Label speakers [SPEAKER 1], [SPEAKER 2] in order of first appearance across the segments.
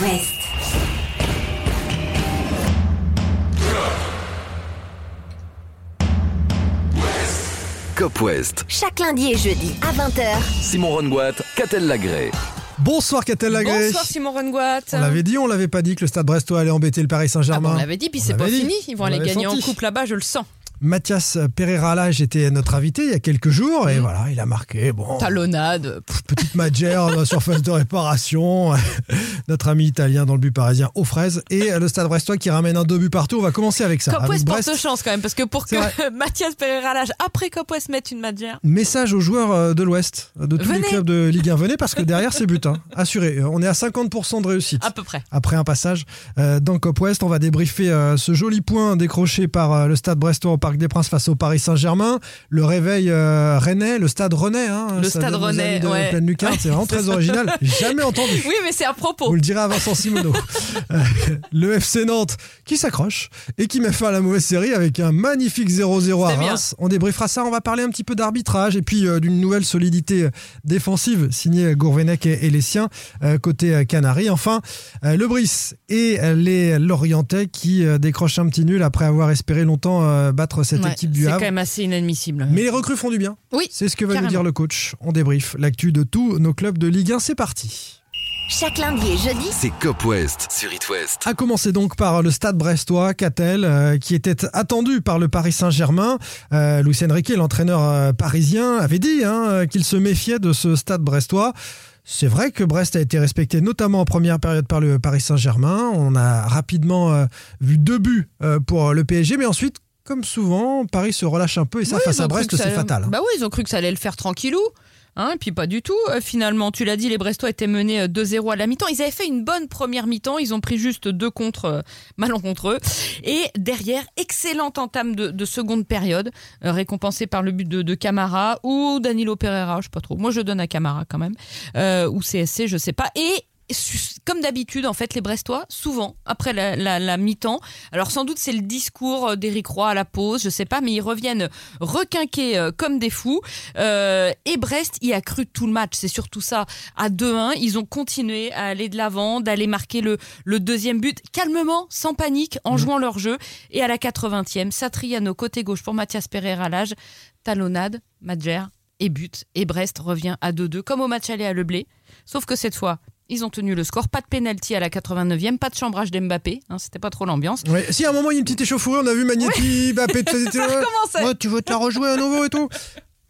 [SPEAKER 1] West.
[SPEAKER 2] Cop West.
[SPEAKER 1] Chaque lundi et jeudi à 20h.
[SPEAKER 2] Simon Rongoat, Catel Lagré.
[SPEAKER 3] Bonsoir Catel Lagré.
[SPEAKER 4] Bonsoir Simon Rengoat.
[SPEAKER 3] On l'avait dit, on l'avait pas dit que le Stade Brestois allait embêter le Paris
[SPEAKER 4] Ah
[SPEAKER 3] Saint-Germain.
[SPEAKER 4] bon, on l'avait dit, puis c'est pas
[SPEAKER 3] dit.
[SPEAKER 4] fini. Ils vont
[SPEAKER 3] On
[SPEAKER 4] aller gagner
[SPEAKER 3] senti.
[SPEAKER 4] en coupe là-bas, je le sens.
[SPEAKER 3] Mathias Pereira Lage était notre invité il y a quelques jours et voilà, il a marqué. Bon,
[SPEAKER 4] Talonnade.
[SPEAKER 3] petite magère la surface de réparation. notre ami italien dans le but parisien aux fraises et le Stade Brestois qui ramène un deux buts partout. On va commencer avec ça.
[SPEAKER 4] Cop
[SPEAKER 3] avec
[SPEAKER 4] West
[SPEAKER 3] Brest.
[SPEAKER 4] porte chance quand même, parce que pour que Mathias Pereira Lage, après Cop West, mette une matière.
[SPEAKER 3] Message aux joueurs euh, de l'Ouest, de tous les
[SPEAKER 4] Venez.
[SPEAKER 3] clubs de Ligue 1. Venez parce que derrière c'est but. hein. Assuré. Euh, On est à 50% de réussite.
[SPEAKER 4] À peu près.
[SPEAKER 3] Après un passage euh, dans Cop West, on va débriefer euh, ce joli point décroché par euh, le Stade Brestois au Parc des Princes face au Paris Saint-Germain, le réveil euh, rennais, le Stade rennais. Hein,
[SPEAKER 4] Le Stade rennais, ouais.
[SPEAKER 3] Pleine Lucarne, c'est vraiment très original. Jamais entendu.
[SPEAKER 4] Oui, mais c'est à propos.
[SPEAKER 3] Vous le direz à Vincent Simoneau. Euh, le FC Nantes qui s'accroche et qui met fin à la mauvaise série avec un magnifique 0-0 à
[SPEAKER 4] bien.
[SPEAKER 3] Reims. On débriefera ça, on va parler un petit peu d'arbitrage et puis euh, d'une nouvelle solidité euh, défensive signée Gourvenec et, et les siens euh, côté Canaries. Enfin, le Brice et les Lorientais qui décrochent un petit nul après avoir espéré longtemps euh, cette
[SPEAKER 4] Ouais,
[SPEAKER 3] équipe du
[SPEAKER 4] C'est
[SPEAKER 3] Havre.
[SPEAKER 4] quand même assez inadmissible.
[SPEAKER 3] Mais les recrues font du bien.
[SPEAKER 4] Oui,
[SPEAKER 3] C'est ce que va nous dire le coach. On débrief l'actu de tous nos clubs de Ligue 1. C'est parti.
[SPEAKER 1] Chaque lundi et jeudi,
[SPEAKER 2] C'est Cop West sur It West.
[SPEAKER 3] A commencer donc par le stade brestois, Catel, euh, qui était attendu par le Paris Saint-Germain. Euh, Luis Enrique, l'entraîneur euh, parisien, avait dit hein, euh, qu'il se méfiait de ce stade brestois. C'est vrai que Brest a été respecté notamment en première période par le Paris Saint-Germain. On a rapidement euh, vu deux buts euh, pour le PSG, mais ensuite, comme souvent, Paris se relâche un peu et ça,
[SPEAKER 4] Oui,
[SPEAKER 3] face à Brest, c'est fatal.
[SPEAKER 4] Bah oui, ils ont cru que ça allait le faire tranquillou. Hein, et puis pas du tout. Euh, finalement, tu l'as dit, les Brestois étaient menés euh, 2-0 à la mi-temps. Ils avaient fait une bonne première mi-temps. Ils ont pris juste deux contre euh, malencontreux. Et derrière, excellente entame de, de seconde période, euh, récompensée par le but de, de Camara ou Danilo Pereira, je sais pas trop. Moi, je donne à Camara quand même. Euh, ou CSC, je sais pas. Et comme d'habitude, en fait, les Brestois, souvent, après la, la- la mi-temps, alors sans doute c'est le discours euh, d'Éric Roy à la pause, je sais pas, mais ils reviennent requinqués euh, comme des fous. Euh, et Brest y a cru tout le match, c'est surtout ça. À 2-1, ils ont continué à aller de l'avant, d'aller marquer le, le deuxième but calmement, sans panique, en jouant leur jeu. Et à la 80e, Satriano côté gauche pour Mathias Pereira l'âge, talonnade, Madjer et but. Et Brest revient à 2-2, comme au match aller à Le Blé. Sauf que cette fois, ils ont tenu le score. Pas de pénalty à la 89e, pas de chambrage d'Mbappé. Hein, C'était pas trop l'ambiance.
[SPEAKER 3] Ouais. Si à un moment il y a une petite échauffourée, on a vu Magnetti, Mbappé. Ouais, tu veux te la rejouer à nouveau et tout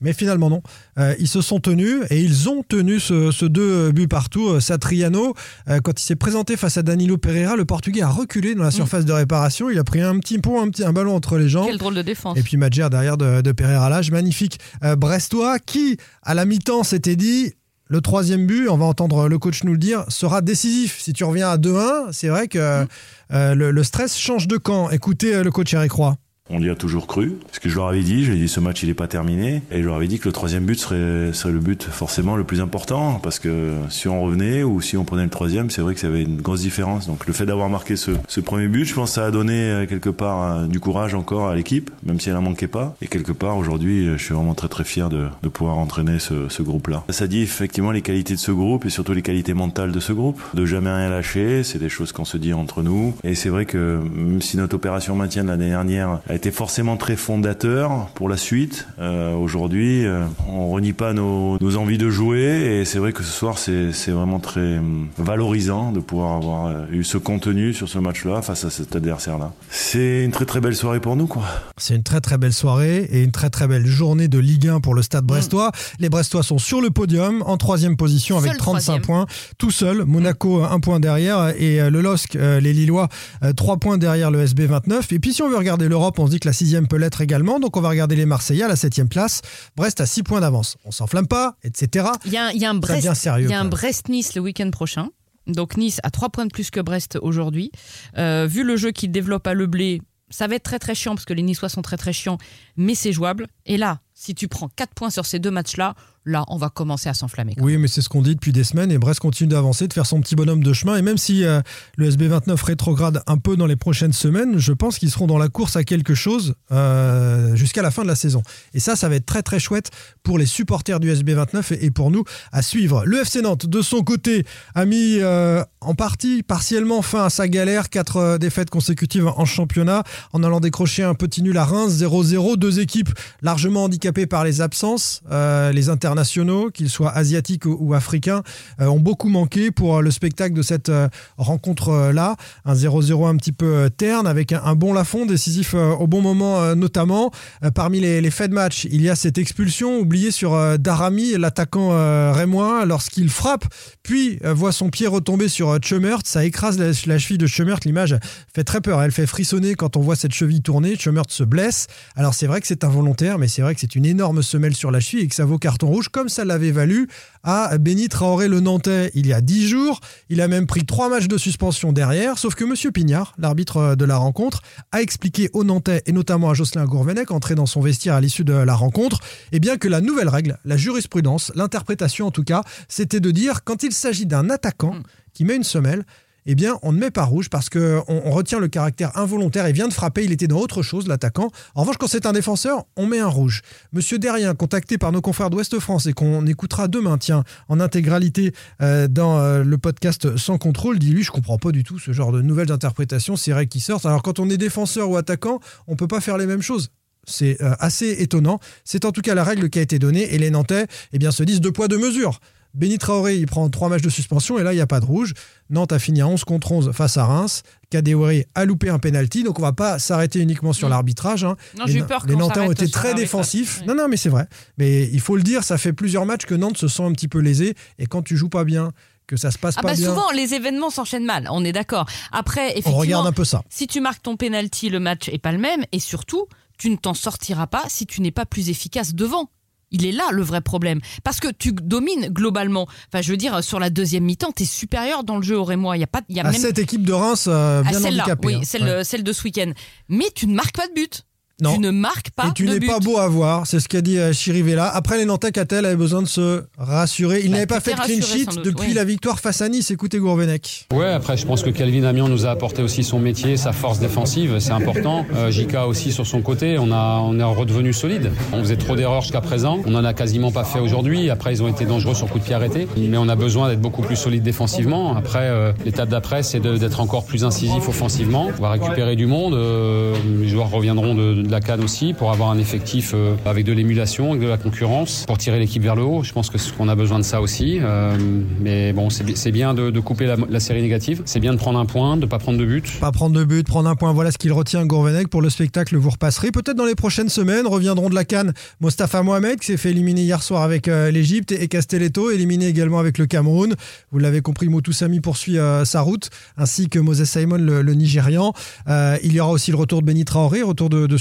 [SPEAKER 3] mais finalement non, Euh, ils se sont tenus et ils ont tenu ce, ce deux buts partout. Euh, Satriano, euh, quand il s'est présenté face à Danilo Pereira, le Portugais a reculé dans la surface de réparation. Il a pris un petit pont, un petit un ballon entre les jambes.
[SPEAKER 4] Quel drôle de défense.
[SPEAKER 3] Et puis Madjer derrière de, de Pereira l'âge, magnifique euh, Brestois qui, à la mi-temps, s'était dit le troisième but, on va entendre le coach nous le dire, sera décisif. Si tu reviens à 2-1, c'est vrai que euh, le, le stress change de camp. Écoutez euh, le coach Eric Roy.
[SPEAKER 5] On y a toujours cru. Ce que je leur avais dit, je leur ai dit ce match il n'est pas terminé. Et je leur avais dit que le troisième but serait, serait le but forcément le plus important. Parce que si on revenait ou si on prenait le troisième, c'est vrai que ça avait une grosse différence. Donc le fait d'avoir marqué ce, ce premier but, je pense que ça a donné euh, quelque part euh, du courage encore à l'équipe, même si elle en manquait pas. Et quelque part aujourd'hui, euh, je suis vraiment très très fier de, de pouvoir entraîner ce, ce groupe-là. Ça dit effectivement les qualités de ce groupe et surtout les qualités mentales de ce groupe. De jamais rien lâcher, c'est des choses qu'on se dit entre nous. Et c'est vrai que même si notre opération maintien de l'année dernière a été forcément très fondateur pour la suite, euh, aujourd'hui euh, on renie pas nos, nos envies de jouer et c'est vrai que ce soir c'est c'est vraiment très hum, valorisant de pouvoir avoir euh, eu ce contenu sur ce match-là face à cet adversaire-là. C'est une très très belle soirée pour nous quoi.
[SPEAKER 3] C'est une très très belle soirée et une très très belle journée de Ligue 1 pour le Stade Brestois. Les Brestois sont sur le podium en troisième position avec
[SPEAKER 4] Seul
[SPEAKER 3] 35
[SPEAKER 4] troisième.
[SPEAKER 3] points, tout seul. Monaco un point derrière et euh, le LOSC, euh, les Lillois, euh, trois points derrière le SB 29. Et puis si on veut regarder l'Europe, on se dit que la sixième peut l'être également. Donc on va regarder les Marseillais à la septième place. Brest à six points d'avance. On s'enflamme pas, etc.
[SPEAKER 4] Il y a, y a un
[SPEAKER 3] Ça devient
[SPEAKER 4] Brest,
[SPEAKER 3] sérieux,
[SPEAKER 4] il y a un
[SPEAKER 3] quoi.
[SPEAKER 4] Brest-Nice le week-end prochain. Donc Nice a 3 points de plus que Brest aujourd'hui. Euh, vu le jeu qu'il développe à Le Blé, ça va être très très chiant parce que les Niçois sont très très chiants, mais c'est jouable. Et là, si tu prends 4 points sur ces deux matchs-là, là, on va commencer à s'enflammer.
[SPEAKER 3] Oui, mais c'est ce qu'on dit depuis des semaines et Brest continue d'avancer, de faire son petit bonhomme de chemin. Et même si euh, le SB29 rétrograde un peu dans les prochaines semaines, je pense qu'ils seront dans la course à quelque chose euh, jusqu'à la fin de la saison. Et ça, ça va être très très chouette pour les supporters du SB29 et, et pour nous à suivre. Le FC Nantes, de son côté, a mis euh, en partie, partiellement fin à sa galère. Quatre défaites consécutives en championnat en allant décrocher un petit nul à Reims, 0-0. Deux équipes largement handicapées par les absences. Les internationaux, qu'ils soient asiatiques ou, africains, euh, ont beaucoup manqué pour le spectacle de cette euh, rencontre-là. Un 0-0 un petit peu euh, terne avec un, bon Lafond décisif euh, au bon moment euh, notamment. Euh, parmi les, faits de match, il y a cette expulsion oubliée sur euh, Darami, l'attaquant euh, rémois, lorsqu'il frappe, puis euh, voit son pied retomber sur euh, Chumert. Ça écrase la, la cheville de Chumert. L'image fait très peur. Elle fait frissonner quand on voit cette cheville tourner. Chumert se blesse. Alors c'est vrai que c'est involontaire, mais c'est vrai que c'est une énorme semelle sur la cheville et que ça vaut carton rouge, comme ça l'avait valu à Benny Traoré le Nantais il y a 10 jours. Il a même pris trois matchs de suspension derrière, sauf que Monsieur Pignard, l'arbitre euh, de la rencontre, a expliqué aux Nantais et notamment à Jocelyn Gourvenec, entré dans son vestiaire à l'issue de la rencontre, eh bien que la nouvelle règle, la jurisprudence, l'interprétation en tout cas, c'était de dire quand il s'agit d'un attaquant qui met une semelle, eh bien, on ne met pas rouge parce qu'on on retient le caractère involontaire. Il vient de frapper, il était dans autre chose, l'attaquant. En revanche, quand c'est un défenseur, on met un rouge. Monsieur Derrien, contacté par nos confrères d'Ouest France et qu'on écoutera demain, tiens, en intégralité euh, dans euh, le podcast Sans contrôle, dit lui, je comprends pas du tout ce genre de nouvelles interprétations, ces règles qui sortent. Alors, quand on est défenseur ou attaquant, on peut pas faire les mêmes choses. C'est euh, assez étonnant. C'est en tout cas la règle qui a été donnée et les Nantais eh bien, se disent deux poids, deux mesures. Benny Traoré, il prend trois matchs de suspension et là, il n'y a pas de rouge. Nantes a fini à 11 contre 11 face à Reims. Kadewere a loupé un penalty, donc on va pas s'arrêter uniquement sur
[SPEAKER 4] Mm.
[SPEAKER 3] l'arbitrage. hein.
[SPEAKER 4] Non,
[SPEAKER 3] les,
[SPEAKER 4] j'ai eu peur
[SPEAKER 3] les Nantais ont été très défensifs.
[SPEAKER 4] Oui.
[SPEAKER 3] Non, non, mais c'est vrai. Mais il faut le dire, ça fait plusieurs matchs que Nantes se sent un petit peu lésé. Et quand tu joues pas bien, que ça se passe
[SPEAKER 4] Ah
[SPEAKER 3] pas
[SPEAKER 4] bah
[SPEAKER 3] bien,
[SPEAKER 4] souvent, les événements s'enchaînent mal, on est d'accord. Après,
[SPEAKER 3] on
[SPEAKER 4] effectivement,
[SPEAKER 3] regarde un peu ça.
[SPEAKER 4] si tu marques ton penalty, le match est pas le même. Et surtout, tu ne t'en sortiras pas si tu n'es pas plus efficace devant. Il est là le vrai problème. Parce que tu domines globalement. Enfin, je veux dire, sur la deuxième mi-temps, tu es supérieur dans le jeu au Rémois. Il y a pas, il y a
[SPEAKER 3] À
[SPEAKER 4] même
[SPEAKER 3] cette équipe de Reims, euh,
[SPEAKER 4] à
[SPEAKER 3] bien
[SPEAKER 4] celle-là,
[SPEAKER 3] handicapée.
[SPEAKER 4] oui,
[SPEAKER 3] hein.
[SPEAKER 4] celle,
[SPEAKER 3] Ouais.
[SPEAKER 4] celle de ce week-end. Mais tu ne marques pas de but.
[SPEAKER 3] Non.
[SPEAKER 4] Tu ne marques pas
[SPEAKER 3] Et tu n'es pas beau à voir, c'est ce qu'a dit euh, Chirivella. Après, les Nantais, Catel avait besoin de se rassurer. Il
[SPEAKER 4] Bah,
[SPEAKER 3] n'avait pas fait de clean sheet depuis
[SPEAKER 4] oui.
[SPEAKER 3] la victoire face à Nice. Écoutez Gourvenec.
[SPEAKER 6] Ouais, après, je pense que Calvin Amion nous a apporté aussi son métier, sa force défensive, c'est important. Euh, Jika aussi sur son côté, on, a, on est redevenu solide. On faisait trop d'erreurs jusqu'à présent, on en a quasiment pas fait aujourd'hui. Après, ils ont été dangereux sur coup de pied arrêté, mais on a besoin d'être beaucoup plus solide défensivement. Après, euh, l'étape d'après, c'est d'être encore plus incisif offensivement. On va récupérer du monde, euh, les joueurs reviendront de, de la canne aussi pour avoir un effectif euh, avec de l'émulation, avec de la concurrence, pour tirer l'équipe vers le haut. Je pense qu'on a besoin de ça aussi. Euh, mais bon, c'est bi- c'est bien de, de couper la, série négative. C'est bien de prendre un point, de pas prendre de but.
[SPEAKER 3] Pas prendre de but, prendre un point. Voilà ce qu'il retient Gourvenec pour le spectacle. Vous repasserez peut-être dans les prochaines semaines. Reviendront de la canne Mostafa Mohamed qui s'est fait éliminer hier soir avec euh, l'Égypte et Castelletto éliminé également avec le Cameroun. Vous l'avez compris, Moutoussami poursuit sa route ainsi que Moses Simon le, Nigérian. Il y aura aussi le retour de Benny Traoré, retour de, de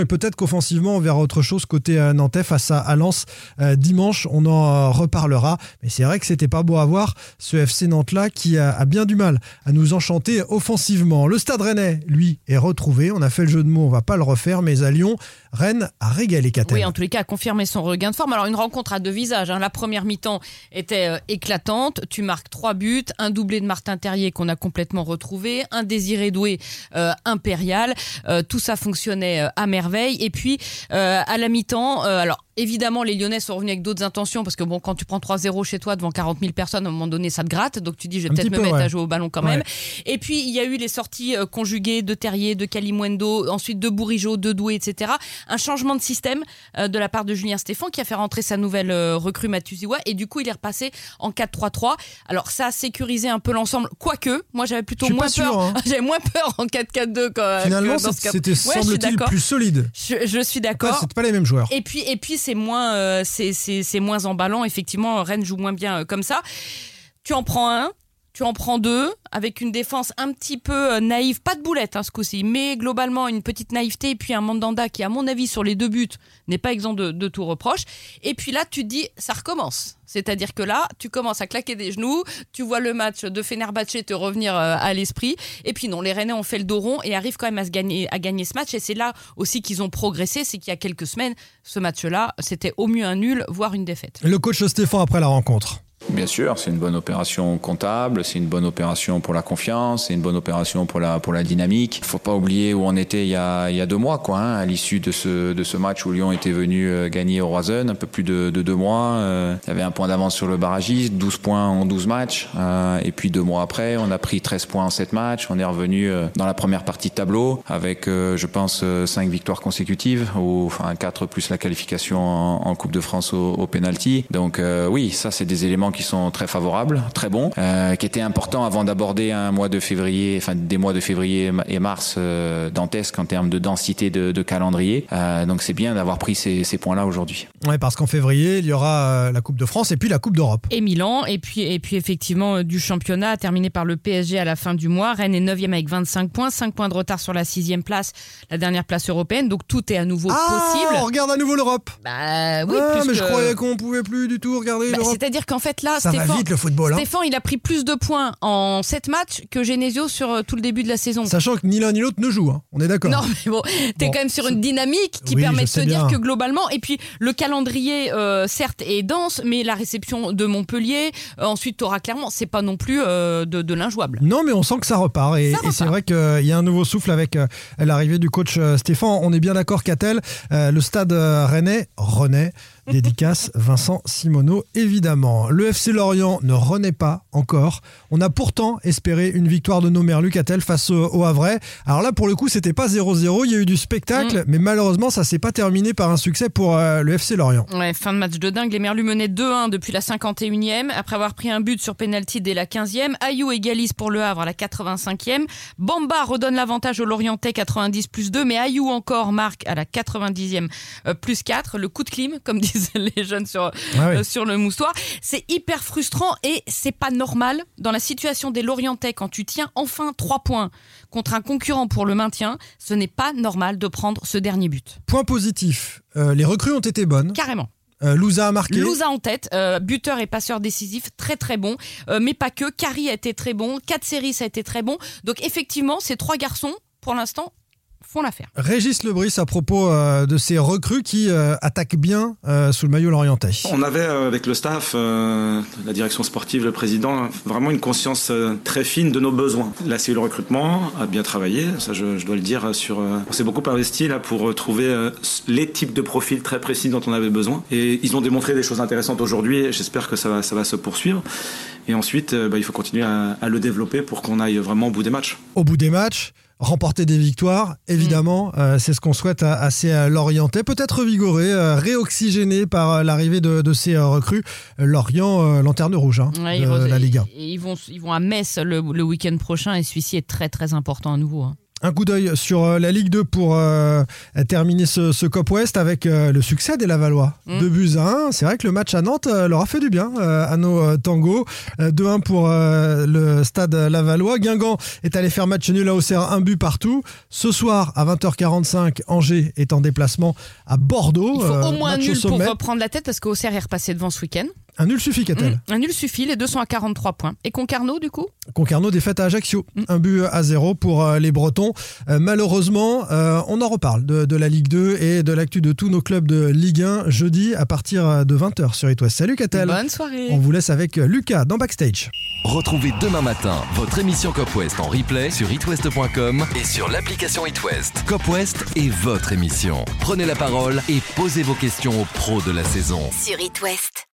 [SPEAKER 3] et peut-être qu'offensivement on verra autre chose côté euh, nantais face à, à Lens euh, dimanche. On en euh, reparlera. Mais c'est vrai que c'était pas beau à voir ce FC Nantes là qui a, bien du mal à nous enchanter offensivement. Le Stade Rennais, lui, est retrouvé. On a fait le jeu de mots, on va pas le refaire, mais à Lyon, Rennes a régalé Catel.
[SPEAKER 4] Oui, en tous les cas, a confirmé son regain de forme. Alors, une rencontre à deux visages. hein. La première mi-temps était éclatante. Tu marques trois buts, un doublé de Martin Terrier qu'on a complètement retrouvé, un désiré doué impérial. Tout ça fonctionnait euh, à merveille. Et puis, euh, à la mi-temps, euh, alors évidemment, les Lyonnais sont revenus avec d'autres intentions parce que bon, quand tu prends 3-0 chez toi devant 40 000 personnes, à un moment donné, ça te gratte. Donc tu dis, je vais peut-être me
[SPEAKER 3] peu,
[SPEAKER 4] mettre
[SPEAKER 3] ouais.
[SPEAKER 4] à jouer au ballon quand
[SPEAKER 3] Ouais.
[SPEAKER 4] même. Et puis, il y a eu les sorties euh, conjuguées de Terrier, de Kalimundo, ensuite de Bourigeau, de Doué, etc. Un changement de système euh, de la part de Julien Stéphan qui a fait rentrer sa nouvelle euh, recrue Matuziwa et du coup, il est repassé en 4-3-3. Alors, ça a sécurisé un peu l'ensemble, quoique, moi j'avais plutôt moins
[SPEAKER 3] sûr,
[SPEAKER 4] peur.
[SPEAKER 3] hein.
[SPEAKER 4] J'avais moins peur en 4-4-2 quand
[SPEAKER 3] Finalement, c'était,
[SPEAKER 4] Ouais,
[SPEAKER 3] semble-t-il, plus solide.
[SPEAKER 4] Je, je suis d'accord.
[SPEAKER 3] c'est pas les mêmes joueurs.
[SPEAKER 4] Et puis, et puis c'est moins, euh, c'est, moins emballant. Effectivement, Rennes joue moins bien euh, comme ça. Tu en prends un. Tu en prends deux avec une défense un petit peu euh, naïve, pas de boulette hein, ce coup-ci, mais globalement une petite naïveté et puis un Mandanda qui, à mon avis, sur les deux buts, n'est pas exempt de, tout reproche. Et puis là, tu te dis, ça recommence. C'est-à-dire que là, tu commences à claquer des genoux, tu vois le match de Fenerbahçe te revenir euh, à l'esprit. Et puis non, les Rennais ont fait le dos rond et arrivent quand même à, se gagner, à gagner ce match. Et c'est là aussi qu'ils ont progressé, c'est qu'il y a quelques semaines, ce match-là, c'était au mieux un nul, voire une défaite.
[SPEAKER 3] Le coach Stéphane après la rencontre.
[SPEAKER 7] Bien sûr, c'est une bonne opération comptable, c'est une bonne opération pour la confiance, c'est une bonne opération pour la pour la dynamique. Faut pas oublier où on était il y a il y a deux mois quoi, hein, à l'issue de ce de ce match où Lyon était venu euh, gagner au Roisen, un peu plus de, de deux mois. Euh, il y avait un point d'avance sur le barragiste, 12 points en 12 matchs, euh, et puis deux mois après, on a pris 13 points en 7 matchs. On est revenu dans la première partie de tableau avec, je pense, 5 victoires consécutives, ou enfin 4 plus la qualification en, Coupe de France au, au penalty. Donc oui, ça c'est des éléments qui sont très favorables, très bons, euh, qui étaient importants avant d'aborder un mois de février, enfin des mois de février et mars euh, dantesques en termes de densité de, de calendrier. Euh, donc c'est bien d'avoir pris ces, ces points-là aujourd'hui.
[SPEAKER 3] Ouais, parce qu'en février, il y aura euh, la Coupe de France et puis la Coupe d'Europe.
[SPEAKER 4] Et Milan, et puis, et puis effectivement du championnat terminé par le PSG à la fin du mois. Rennes est 9 avec 25 points, 5 points de retard sur la sixième place, la dernière place européenne. Donc tout est à nouveau
[SPEAKER 3] Ah,
[SPEAKER 4] possible.
[SPEAKER 3] on regarde à nouveau l'Europe.
[SPEAKER 4] Bah oui,
[SPEAKER 3] ah,
[SPEAKER 4] plus
[SPEAKER 3] mais je croyais qu'on pouvait plus du tout regarder
[SPEAKER 4] Bah,
[SPEAKER 3] l'Europe.
[SPEAKER 4] C'est-à-dire qu'en fait là,
[SPEAKER 3] Ça va
[SPEAKER 4] Stéphane,
[SPEAKER 3] vite le football. Hein.
[SPEAKER 4] Stéphane, il a pris plus de points en 7 matchs que Genesio sur euh, tout le début de la saison.
[SPEAKER 3] Sachant que ni l'un ni l'autre ne joue, hein. on est d'accord.
[SPEAKER 4] Non, mais bon, t'es
[SPEAKER 3] Bon,
[SPEAKER 4] quand même sur une dynamique qui
[SPEAKER 3] Oui,
[SPEAKER 4] permet de se
[SPEAKER 3] sais
[SPEAKER 4] dire
[SPEAKER 3] bien.
[SPEAKER 4] que globalement, et puis le calendrier, euh, certes, est dense, mais la réception de Montpellier, euh, ensuite t'auras clairement, c'est pas non plus euh, de, de l'injouable.
[SPEAKER 3] Non, mais on sent que ça repart. Et, et c'est vrai qu'il y a un nouveau souffle avec l'arrivée du coach Stéphane. On est bien d'accord, Catel. Euh, le stade rennais renaît. Dédicace Vincent Simoneau, évidemment. Le FC Lorient ne renaît pas encore. On a pourtant espéré une victoire de nos Merlus Catel face au, Havrais. Alors là, pour le coup, c'était pas 0-0. Il y a eu du spectacle, mais malheureusement, ça s'est pas terminé par un succès pour euh, le FC Lorient.
[SPEAKER 4] Ouais, fin de match de dingue. Les Merlus menaient 2-1 depuis la 51e. Après avoir pris un but sur penalty dès la 15e. Ayou égalise pour le Havre à la 85e. Bamba redonne l'avantage au Lorientais 90 plus 2. Mais Ayou encore marque à la 90e euh, plus 4. Le coup de clim, comme disent les jeunes sur,
[SPEAKER 3] Ah
[SPEAKER 4] euh, sur le moustoir. C'est hyper frustrant et c'est pas normal dans la situation des Lorientais quand tu tiens enfin 3 points contre un concurrent pour le maintien. Ce n'est pas normal de prendre ce dernier but.
[SPEAKER 3] Point positif, euh, les recrues ont été bonnes.
[SPEAKER 4] Carrément.
[SPEAKER 3] Euh, Louza a marqué.
[SPEAKER 4] Louza en tête, euh, buteur et passeur décisif, très très bon, Euh, mais pas que. Carrie a été très bon, 4 séries ça a été très bon. Donc effectivement, ces trois garçons, pour l'instant, font l'affaire.
[SPEAKER 3] Régis Lebris à propos euh, de ces recrues qui euh, attaquent bien euh, sous le maillot lorientais.
[SPEAKER 8] On avait euh, avec le staff, euh, la direction sportive, le président, vraiment une conscience euh, très fine de nos besoins. La cellule recrutement a bien travaillé, ça je, je dois le dire. Sur, euh, on s'est beaucoup investi là pour euh, trouver euh, les types de profils très précis dont on avait besoin. Et ils ont démontré des choses intéressantes aujourd'hui. et J'espère que ça va, ça va se poursuivre. Et ensuite, euh, bah, il faut continuer à, à le développer pour qu'on aille vraiment au bout des matchs.
[SPEAKER 3] Au bout des matchs, remporter des victoires, évidemment, euh, c'est ce qu'on souhaite à, à ces euh, Lorientais. Peut-être revigorés, euh, réoxygénés par euh, l'arrivée de, de ces recrues. Lorient, lanterne rouge hein,
[SPEAKER 4] Ouais,
[SPEAKER 3] de
[SPEAKER 4] ils,
[SPEAKER 3] la Ligue 1.
[SPEAKER 4] et ils vont, ils vont à Metz le, le week-end prochain et celui-ci est très très important à nouveau. hein.
[SPEAKER 3] Un coup d'œil sur euh, la Ligue 2 pour euh, terminer ce, ce Cop West avec euh, le succès des Lavallois.
[SPEAKER 4] Mm.
[SPEAKER 3] 2 buts à 1. C'est vrai que le match à Nantes euh, leur a fait du bien à nos tangos. Euh, 2-1 pour le stade Lavallois. Guingamp est allé faire match nul à Auxerre, un but partout. Ce soir à 20h45, Angers est en déplacement à Bordeaux.
[SPEAKER 4] Il faut au moins
[SPEAKER 3] au
[SPEAKER 4] nul pour reprendre la tête parce qu'Auxerre est repassé devant ce week-end.
[SPEAKER 3] Un nul suffit, Catel.
[SPEAKER 4] Mm. Un nul suffit, les deux sont à 43 points. Et Concarneau, du coup?
[SPEAKER 3] Concarneau défaite à Ajaccio.
[SPEAKER 4] Mm.
[SPEAKER 3] Un but à zéro pour euh, les Bretons. Euh, malheureusement, euh, on en reparle de, de la Ligue 2 et de l'actu de tous nos clubs de Ligue 1 jeudi à partir de 20h sur It. Salut Catel.
[SPEAKER 4] Bonne soirée.
[SPEAKER 3] On vous laisse avec Lucas dans Backstage.
[SPEAKER 2] Retrouvez demain matin votre émission Cop West en replay sur itwest.com et sur l'application itwest. Cop West est votre émission. Prenez la parole et posez vos questions aux pros de la saison.
[SPEAKER 1] Sur It West.